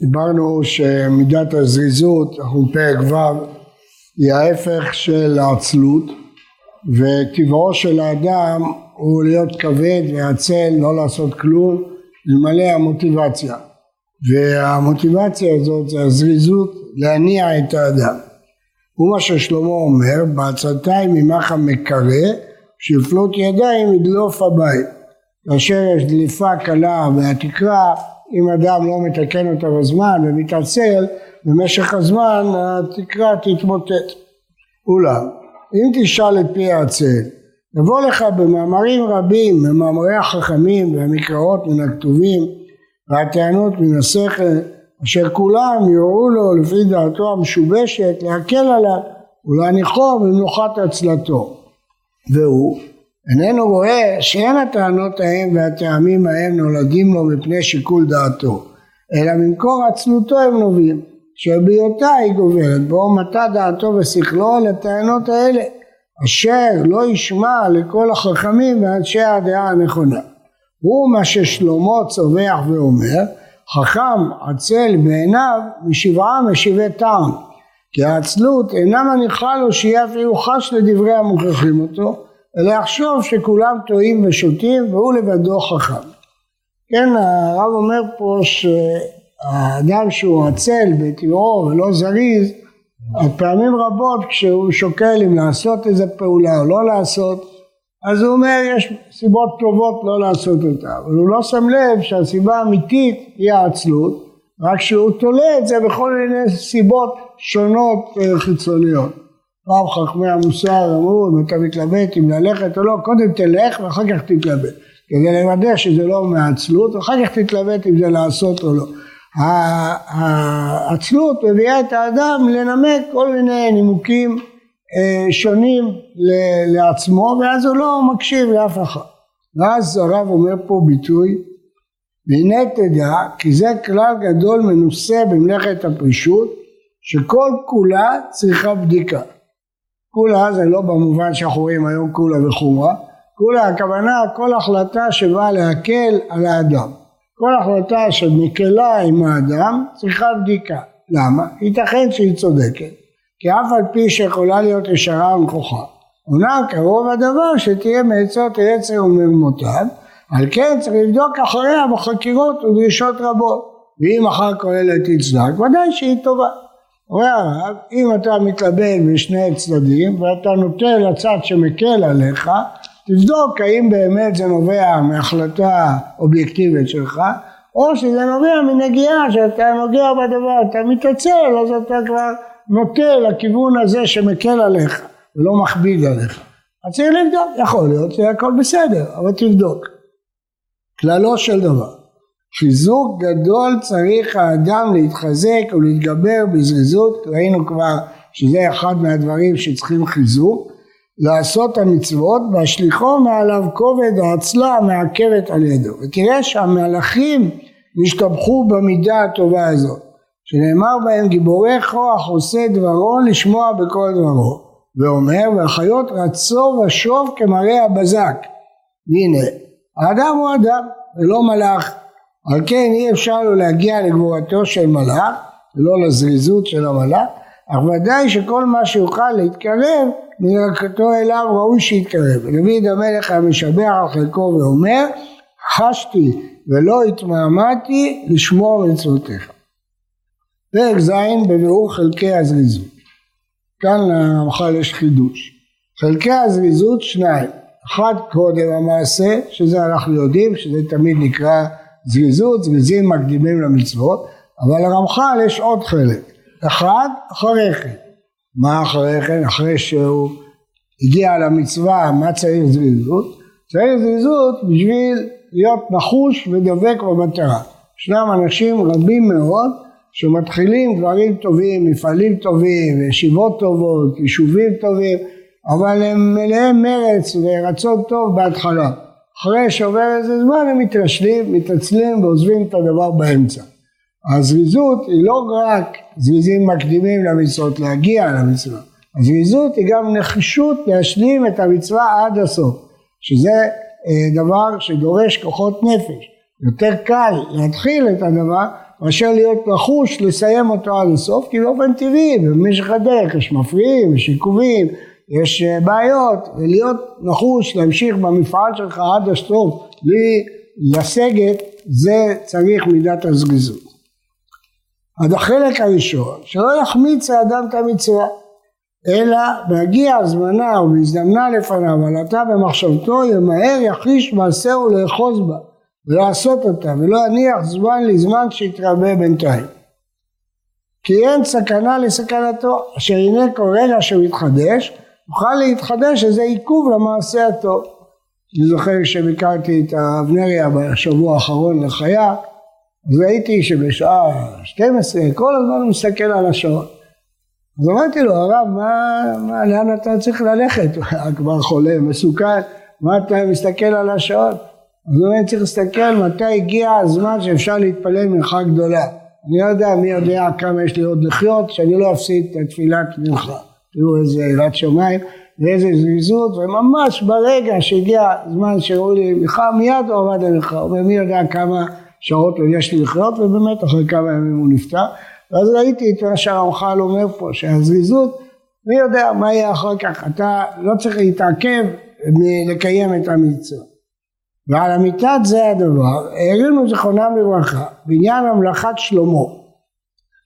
דיברנו שמידת הזריזות, אנחנו בפרק ו', היא ההפך של העצלות וטבעו של האדם הוא להיות כבד ועצל, לא לעשות כלום, אלמלא המוטיבציה והמוטיבציה הזאת זה הזריזות להניע את האדם. הוא מה ששלמה אומר, בעצתיים ממך מקרא, שיפלות ידיים ידלוף הבית. כאשר יש דליפה קלה מהתקרה, אם אדם לא מתקן אותה בזמן ומתעצל, במשך הזמן התקרה תתמוטט. אולם, אם תשאל את פי העצל, יבוא לך במאמרים רבים, במאמרי החכמים והמקראות מן הכתובים והטענות מן השכל, אשר כולם יורו לו לפי דעתו המשובשת להקל עליו ולהניחו במנוחת עצלתו. והוא איננו רואה שאין הטענות ההם והטעמים ההם נולדים לו מפני שיקול דעתו, אלא ממקור עצלותו הם נובעים, שבהיותה היא גוברת, בו מטה דעתו ושכלו לטענות האלה, אשר לא ישמע לכל החכמים ואנשי הדעה הנכונה. הוא מה ששלמה צווח ואומר, חכם עצל בעיניו משבעה משיבי טעם, כי העצלות אינה מניחה לו שיהיה אפילו חש לדברי המוכרחים אותו, אלא יחשוב שכולם טועים ושותים והוא לבדו חכם. כן, הרב אומר פה שהאדם שהוא עצל בטבעו ולא זריז, פעמים רבות כשהוא שוקל אם לעשות איזה פעולה או לא לעשות, אז הוא אומר יש סיבות טובות לא לעשות אותה, אבל הוא לא שם לב שהסיבה האמיתית היא העצלות, רק שהוא תולה את זה בכל מיני סיבות שונות אה, חיצוניות. פעם חכמי המוסר אמרו אם אתה מתלבט אם ללכת או לא, קודם תלך ואחר כך תתלבט. כדי לוודא שזה לא מעצלות, ואחר כך תתלבט אם זה לעשות או לא. העצלות מביאה את האדם לנמק כל מיני נימוקים אה, שונים לעצמו, ואז הוא לא מקשיב לאף אחד. ואז הרב אומר פה ביטוי, והנה תדע, כי זה כלל גדול מנוסה במלאכת הפרישות, שכל כולה צריכה בדיקה. כולה זה לא במובן שאנחנו רואים היום כולה וחומרה, כולה הכוונה כל החלטה שבאה להקל על האדם. כל החלטה שמקלה עם האדם צריכה בדיקה. למה? ייתכן שהיא צודקת, כי אף על פי שיכולה להיות ישרה ומכוחה. אומנם קרוב הדבר שתהיה מעצות היצר ומרמותיו, על כן צריך לבדוק אחריה בחקירות ודרישות רבות. ואם אחר אלה תצדק, ודאי שהיא טובה. אומר הרב, אם אתה מתלבט בשני צדדים ואתה נוטה לצד שמקל עליך, תבדוק האם באמת זה נובע מהחלטה אובייקטיבית שלך, או שזה נובע מנגיעה שאתה נוגע בדבר, אתה מתעצל, אז אתה כבר נוטה לכיוון הזה שמקל עליך ולא מכביד עליך. אז צריך לבדוק, יכול להיות שהכל בסדר, אבל תבדוק. כללו של דבר. חיזוק גדול צריך האדם להתחזק ולהתגבר בזריזות, ראינו כבר שזה אחד מהדברים שצריכים חיזוק, לעשות המצוות והשליחו מעליו כובד העצלה המעכבת על ידו. ותראה שהמלאכים נשתבחו במידה הטובה הזאת, שנאמר בהם גיבורי כוח עושה דברו לשמוע בכל דברו, ואומר והחיות רצו ושוב כמראה הבזק. והנה, האדם הוא אדם ולא מלאך על כן אי אפשר לו להגיע לגבורתו של מלאך ולא לזריזות של המלאך אך ודאי שכל מה שיוכל להתקרב מלכתו אליו ראוי שיתקרב. דוד המלך היה משבח על חלקו ואומר חשתי ולא התמהמהתי לשמור מצוותיך. פרק ז' בביאור חלקי הזריזות. כאן למחל יש חידוש. חלקי הזריזות שניים. אחד קודם המעשה, שזה אנחנו יודעים, שזה תמיד נקרא זריזות, זריזים מקדימים למצוות, אבל לרמח"ל יש עוד חלק, אחד אחרי כן. מה אחרי כן? אחרי שהוא הגיע למצווה, מה צריך זריזות? צריך זריזות בשביל להיות נחוש ודבק במטרה. ישנם אנשים רבים מאוד שמתחילים דברים טובים, מפעלים טובים, ישיבות טובות, יישובים טובים, אבל הם מלאי מרץ ורצון טוב בהתחלה. אחרי שעובר איזה זמן הם מתרשלים, מתעצלים ועוזבים את הדבר באמצע. הזריזות היא לא רק זריזים מקדימים למצוות, להגיע למצווה. הזריזות היא גם נחישות להשלים את המצווה עד הסוף, שזה אה, דבר שדורש כוחות נפש. יותר קל להתחיל את הדבר מאשר להיות נחוש לסיים אותו עד הסוף, כי באופן טבעי במשך הדרך יש מפריעים, יש עיכובים, יש אה, בעיות, ולהיות נחוש להמשיך במפעל שלך עד הסוף בלי לסגת, זה צריך מידת הזריזות. אז החלק הראשון, שלא יחמיץ האדם את המצווה, אלא בהגיע זמנה ובהזדמנה לפניו, עלתה במחשבתו, ימהר יחיש מעשהו לאחוז בה, ולעשות אותה, ולא יניח זמן לזמן שיתרבה בינתיים. כי אין סכנה לסכנתו, אשר הנה כל רגע שהוא יתחדש, יוכל להתחדש איזה עיכוב למעשה הטוב. אני זוכר שביקרתי את האבנריה בשבוע האחרון לחיה, אז ראיתי שבשעה 12 כל הזמן הוא מסתכל על השעון. אז אמרתי לו, הרב, מה, מה, לאן אתה צריך ללכת? כבר חולה, מסוכן, מה אתה מסתכל על השעון? אז הוא אומר, צריך להסתכל מתי הגיע הזמן שאפשר להתפלל מנחה גדולה. אני לא יודע מי יודע כמה יש לי עוד לחיות, שאני לא אפסיד את התפילת מנחה. תראו איזה יראת שמיים ואיזה זריזות, וממש ברגע שהגיע הזמן שראו לי מנחה, מיד הוא עמד על מנחה. הוא אומר, מי יודע כמה שעות יש לי לחיות, ובאמת אחרי כמה ימים הוא נפטר. ואז ראיתי את מה שהרמח"ל אומר פה, שהזריזות, מי יודע מה יהיה אחר כך, אתה לא צריך להתעכב מלקיים את המצווה. ועל אמיתת זה הדבר, הערינו זכרונם לברכה בעניין המלאכת שלמה,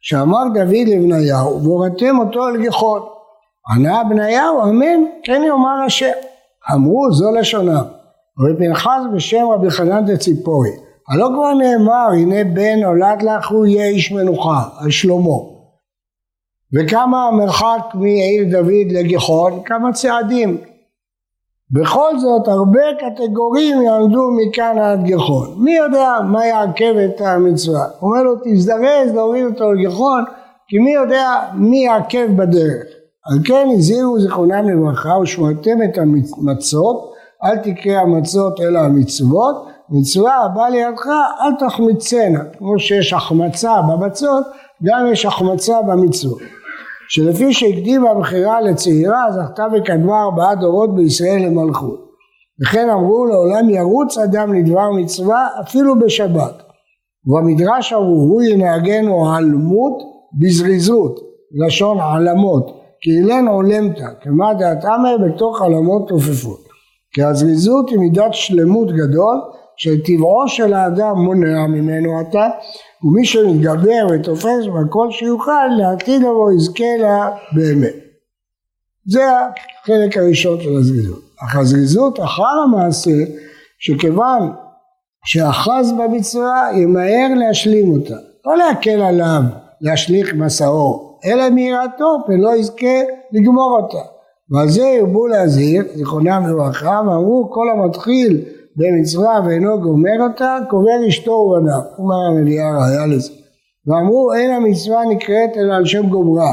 שאמר דוד לבניהו, והורתם אותו על גיחון. ענה בניהו, אמן, כן יאמר השם. אמרו, זו לשונם. ופנחס בשם רבי חנן דציפורי, הלא כבר נאמר, הנה בן נולד לך הוא יהיה איש מנוחה, על שלמה. וכמה המרחק מעיר דוד לגיחון? כמה צעדים. בכל זאת הרבה קטגורים יעמדו מכאן עד גיחון. מי יודע מה יעכב את המצווה? אומר לו תזדרז להוריד אותו לגיחון כי מי יודע מי יעכב בדרך. על כן הזהירו זיכרונם לברכה ושמרתם את המצות אל תקרא המצות אלא המצוות מצווה הבאה לידך אל תחמיצנה כמו שיש החמצה במצות גם יש החמצה במצוות שלפי שהקדימה הבחירה לצעירה זכתה וקדמה ארבעה דורות בישראל למלכות. וכן אמרו לעולם ירוץ אדם לדבר מצווה אפילו בשבת. ובמדרש אמרו הוא ינהגנו עלמות בזריזות, לשון עלמות, כי אילן עולמתא, כמה דעת עמר בתוך עלמות תופפות. כי הזריזות היא מידת שלמות גדול, שטבעו של האדם מונע ממנו עתה, ומי שמתגבר ותופס בכל שיוכל לעתיד לבוא יזכה לה באמת. זה החלק הראשון של הזריזות. אך הזריזות אחר המעשה שכיוון שאחז במצווה ימהר להשלים אותה. לא להקל עליו להשליך מסעו, אלא מיראתו ולא יזכה לגמור אותה. ועל זה ירבו להזהיר, זיכרונם לברכה, ואמרו כל המתחיל במצווה ואינו גומר אותה, קובר אשתו ובניו. אומר המביאה ראיה לזה. ואמרו אין המצווה נקראת אלא על שם גומרה.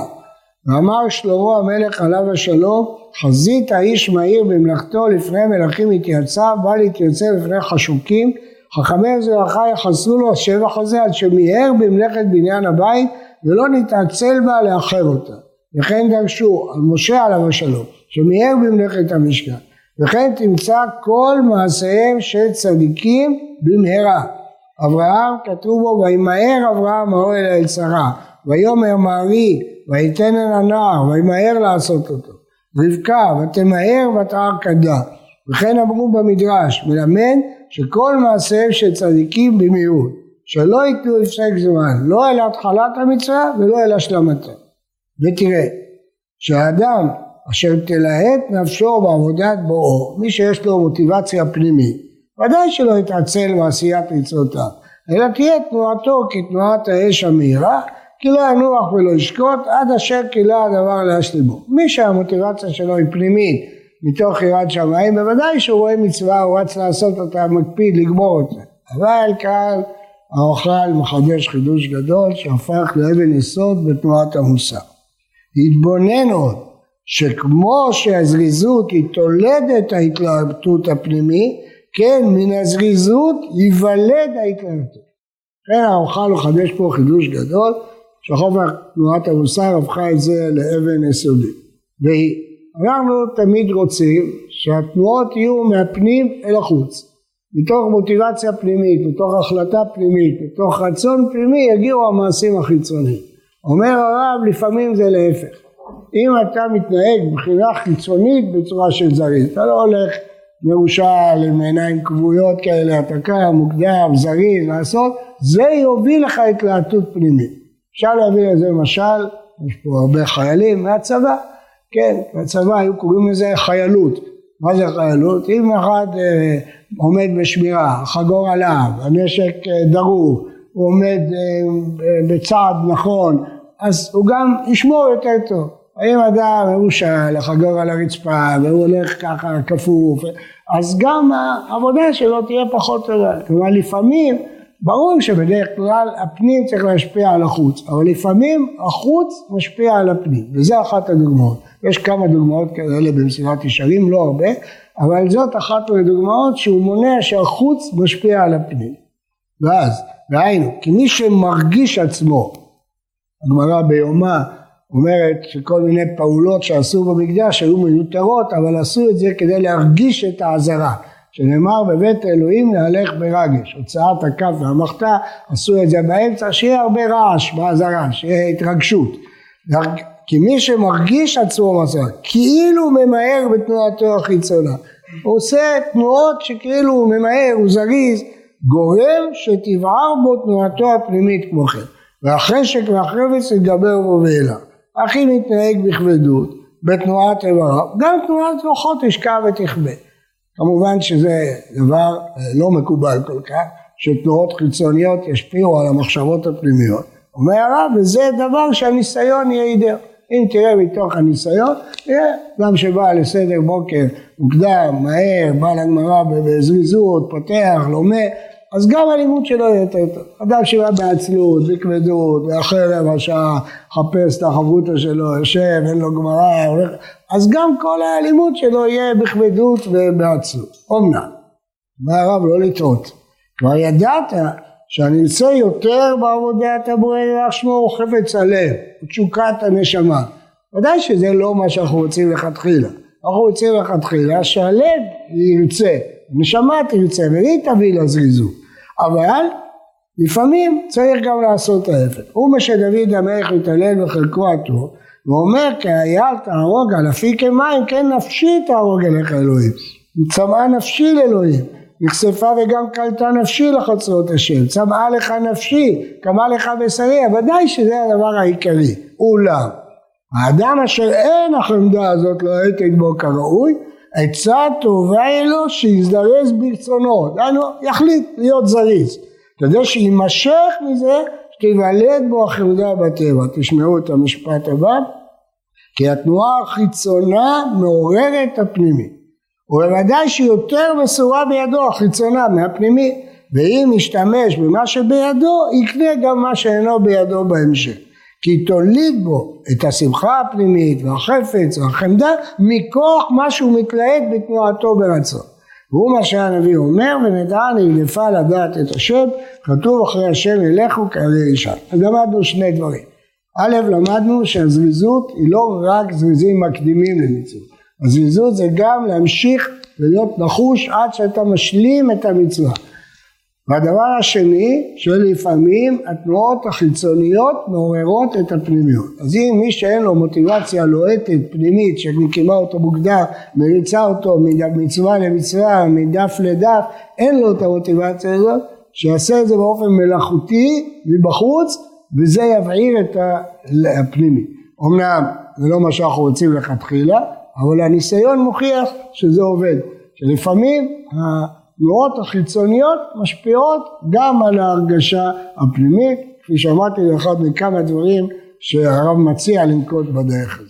ואמר שלמה המלך עליו השלום חזית האיש מהיר במלאכתו לפני מלכים התייצב בא להתייצב לפני חשוקים חכמי מזרחה יחסו לו השבח הזה על שמיהר במלאכת בניין הבית ולא נתעצל בה לאחר אותה. וכן דרשו על משה עליו השלום שמיהר במלאכת המשכן. וכן תמצא כל מעשיהם של צדיקים במהרה. אברהם כתוב בו וימהר אברהם האוהל אל שרה ויאמר מארי ויתן אל הנער וימהר לעשות אותו. רבקה ותמהר ותער כדה. וכן אמרו במדרש מלמד שכל מעשיהם של צדיקים במהירות שלא ייתנו הפסק זמן לא אל התחלת המצווה ולא אל השלמתה ותראה שהאדם אשר תלהט נפשו בעבודת בואו, מי שיש לו מוטיבציה פנימית, ודאי שלא יתעצל מעשיית מצוותיו, אלא תהיה תנועתו כתנועת האש המהירה, כי לא ינוח ולא ישקוט עד אשר כילה הדבר להשלימו. מי שהמוטיבציה שלו היא פנימית מתוך יראת שמיים, בוודאי שהוא רואה מצווה, הוא רץ לעשות אותה, מקפיד לגמור אותה. אבל כאן האוכל מחדש חידוש גדול שהפך לאבן יסוד בתנועת המוסר. התבונן עוד שכמו שהזריזות היא תולדת ההתלהטות הפנימית, כן, מן הזריזות ייוולד ההתלהטות. כן, האוכל מחדש פה חידוש גדול, שחופר תנועת המוסר הפכה את זה לאבן יסודית. ואנחנו תמיד רוצים שהתנועות יהיו מהפנים אל החוץ. מתוך מוטיבציה פנימית, מתוך החלטה פנימית, מתוך רצון פנימי יגיעו המעשים החיצוניים. אומר הרב לפעמים זה להפך. אם אתה מתנהג מבחינה חיצונית בצורה של זריז, אתה לא הולך מרושל עם עיניים כבויות כאלה, אתה קם מוקדם, זריז, לעשות, זה יוביל לך התלהטות פנימית. אפשר להביא לזה משל, יש פה הרבה חיילים מהצבא, כן, בצבא היו קוראים לזה חיילות. מה זה חיילות? אם אחד אה, עומד בשמירה, חגור עליו, הנשק אה, דרוך, הוא עומד אה, בצעד נכון, אז הוא גם ישמור יותר טוב. האם אדם מרושל, חגור על הרצפה, והוא הולך ככה כפוף, אז גם העבודה שלו תהיה פחות טובה. כלומר לפעמים ברור שבדרך כלל הפנים צריך להשפיע על החוץ, אבל לפעמים החוץ משפיע על הפנים, וזה אחת הדוגמאות. יש כמה דוגמאות כאלה במסירת ישרים, לא הרבה, אבל זאת אחת הדוגמאות שהוא מונע שהחוץ משפיע על הפנים. ואז, והיינו, כי מי שמרגיש עצמו, הגמרא ביומה אומרת שכל מיני פעולות שעשו במקדש היו מיותרות, אבל עשו את זה כדי להרגיש את העזרה. שנאמר בבית אלוהים להלך ברגש, הוצאת הכף והמחתה עשו את זה באמצע, שיהיה הרבה רעש באזהרה, שיהיה התרגשות. כי מי שמרגיש עצמו מסע, כאילו ממהר בתנועתו החיצונה, עושה תנועות שכאילו הוא ממהר, הוא זריז, גורם שתבער בו תנועתו הפנימית כמו כן, והחשק והחפץ יתגבר בו ואליו. אחי מתנהג בכבדות, בתנועת איבריו, גם תנועת כוחות תשקע ותכבה. כמובן שזה דבר אה, לא מקובל כל כך, שתנועות חיצוניות ישפיעו על המחשבות הפנימיות. אומר הרב, וזה דבר שהניסיון יעידר. אם תראה מתוך הניסיון, תראה, גם שבא לסדר בוקר מוקדם, מהר, בא לגמרא בזריזות, פותח, לומד, אז גם הלימוד שלו יהיה יותר טוב. אדם שבא בעצלות, בכבדות, ואחרי רבע שעה חפש את החברותא שלו, יושב, אין לו גמרא, אז גם כל הלימוד שלו יהיה בכבדות ובעצלות. אומר הרב לא לטעות, כבר ידעת שאני אצא יותר בעבודת הבורא שמו הוא חפץ הלב, תשוקת הנשמה. ודאי שזה לא מה שאנחנו רוצים לכתחילה. אנחנו רוצים לכתחילה שהלב ירצה, הנשמה תרצה והיא תביא לזריזות. אבל לפעמים צריך גם לעשות ההפך. הוא מה שדוד המלך מתעלל בחלקו הטוב ואומר כי היה תהרוג על אפיקי מים כן נפשי תהרוג אליך אלוהים. צמאה נפשי לאלוהים. נחשפה וגם קלטה נפשי לחצרות השם. צמאה לך נפשי, קמה לך בשרי. ודאי שזה הדבר העיקרי. אולם האדם אשר אין החמדה הזאת לא העתק בו כראוי עצה טובה לו שיזדרז ברצונו, דהיינו יחליט להיות זריז, כדי שיימשך מזה שתיוולד בו החמדה בטבע, תשמעו את המשפט הבא, כי התנועה החיצונה מעוררת את הפנימי, ובוודאי שיותר מסורה בידו החיצונה מהפנימי, ואם ישתמש במה שבידו יקנה גם מה שאינו בידו בהמשך. כי תוליד בו את השמחה הפנימית והחפץ והחמדה מכוח מה שהוא מתלהט בתנועתו ברצון. והוא מה שהנביא אומר ונדע נגדפה לדעת את השם כתוב אחרי השם ילכו כארי אישה. אז למדנו שני דברים. א' למדנו שהזריזות היא לא רק זריזים מקדימים למצוות. הזריזות זה גם להמשיך ולהיות נחוש עד שאתה משלים את המצווה. והדבר השני שלפעמים התנועות החיצוניות מעוררות את הפנימיות. אז אם מי שאין לו מוטיבציה לוהטת פנימית שמקימה אותו מוקדם, מריצה אותו ממצווה למצווה, מדף לדף, אין לו את המוטיבציה הזאת, שיעשה את זה באופן מלאכותי מבחוץ וזה יבעיר את הפנימי. אמנם זה לא מה שאנחנו רוצים לכתחילה, אבל הניסיון מוכיח שזה עובד. שלפעמים התנועות החיצוניות משפיעות גם על ההרגשה הפנימית, כפי שאמרתי, זה אחד מכמה דברים שהרב מציע לנקוט בדרך הזאת.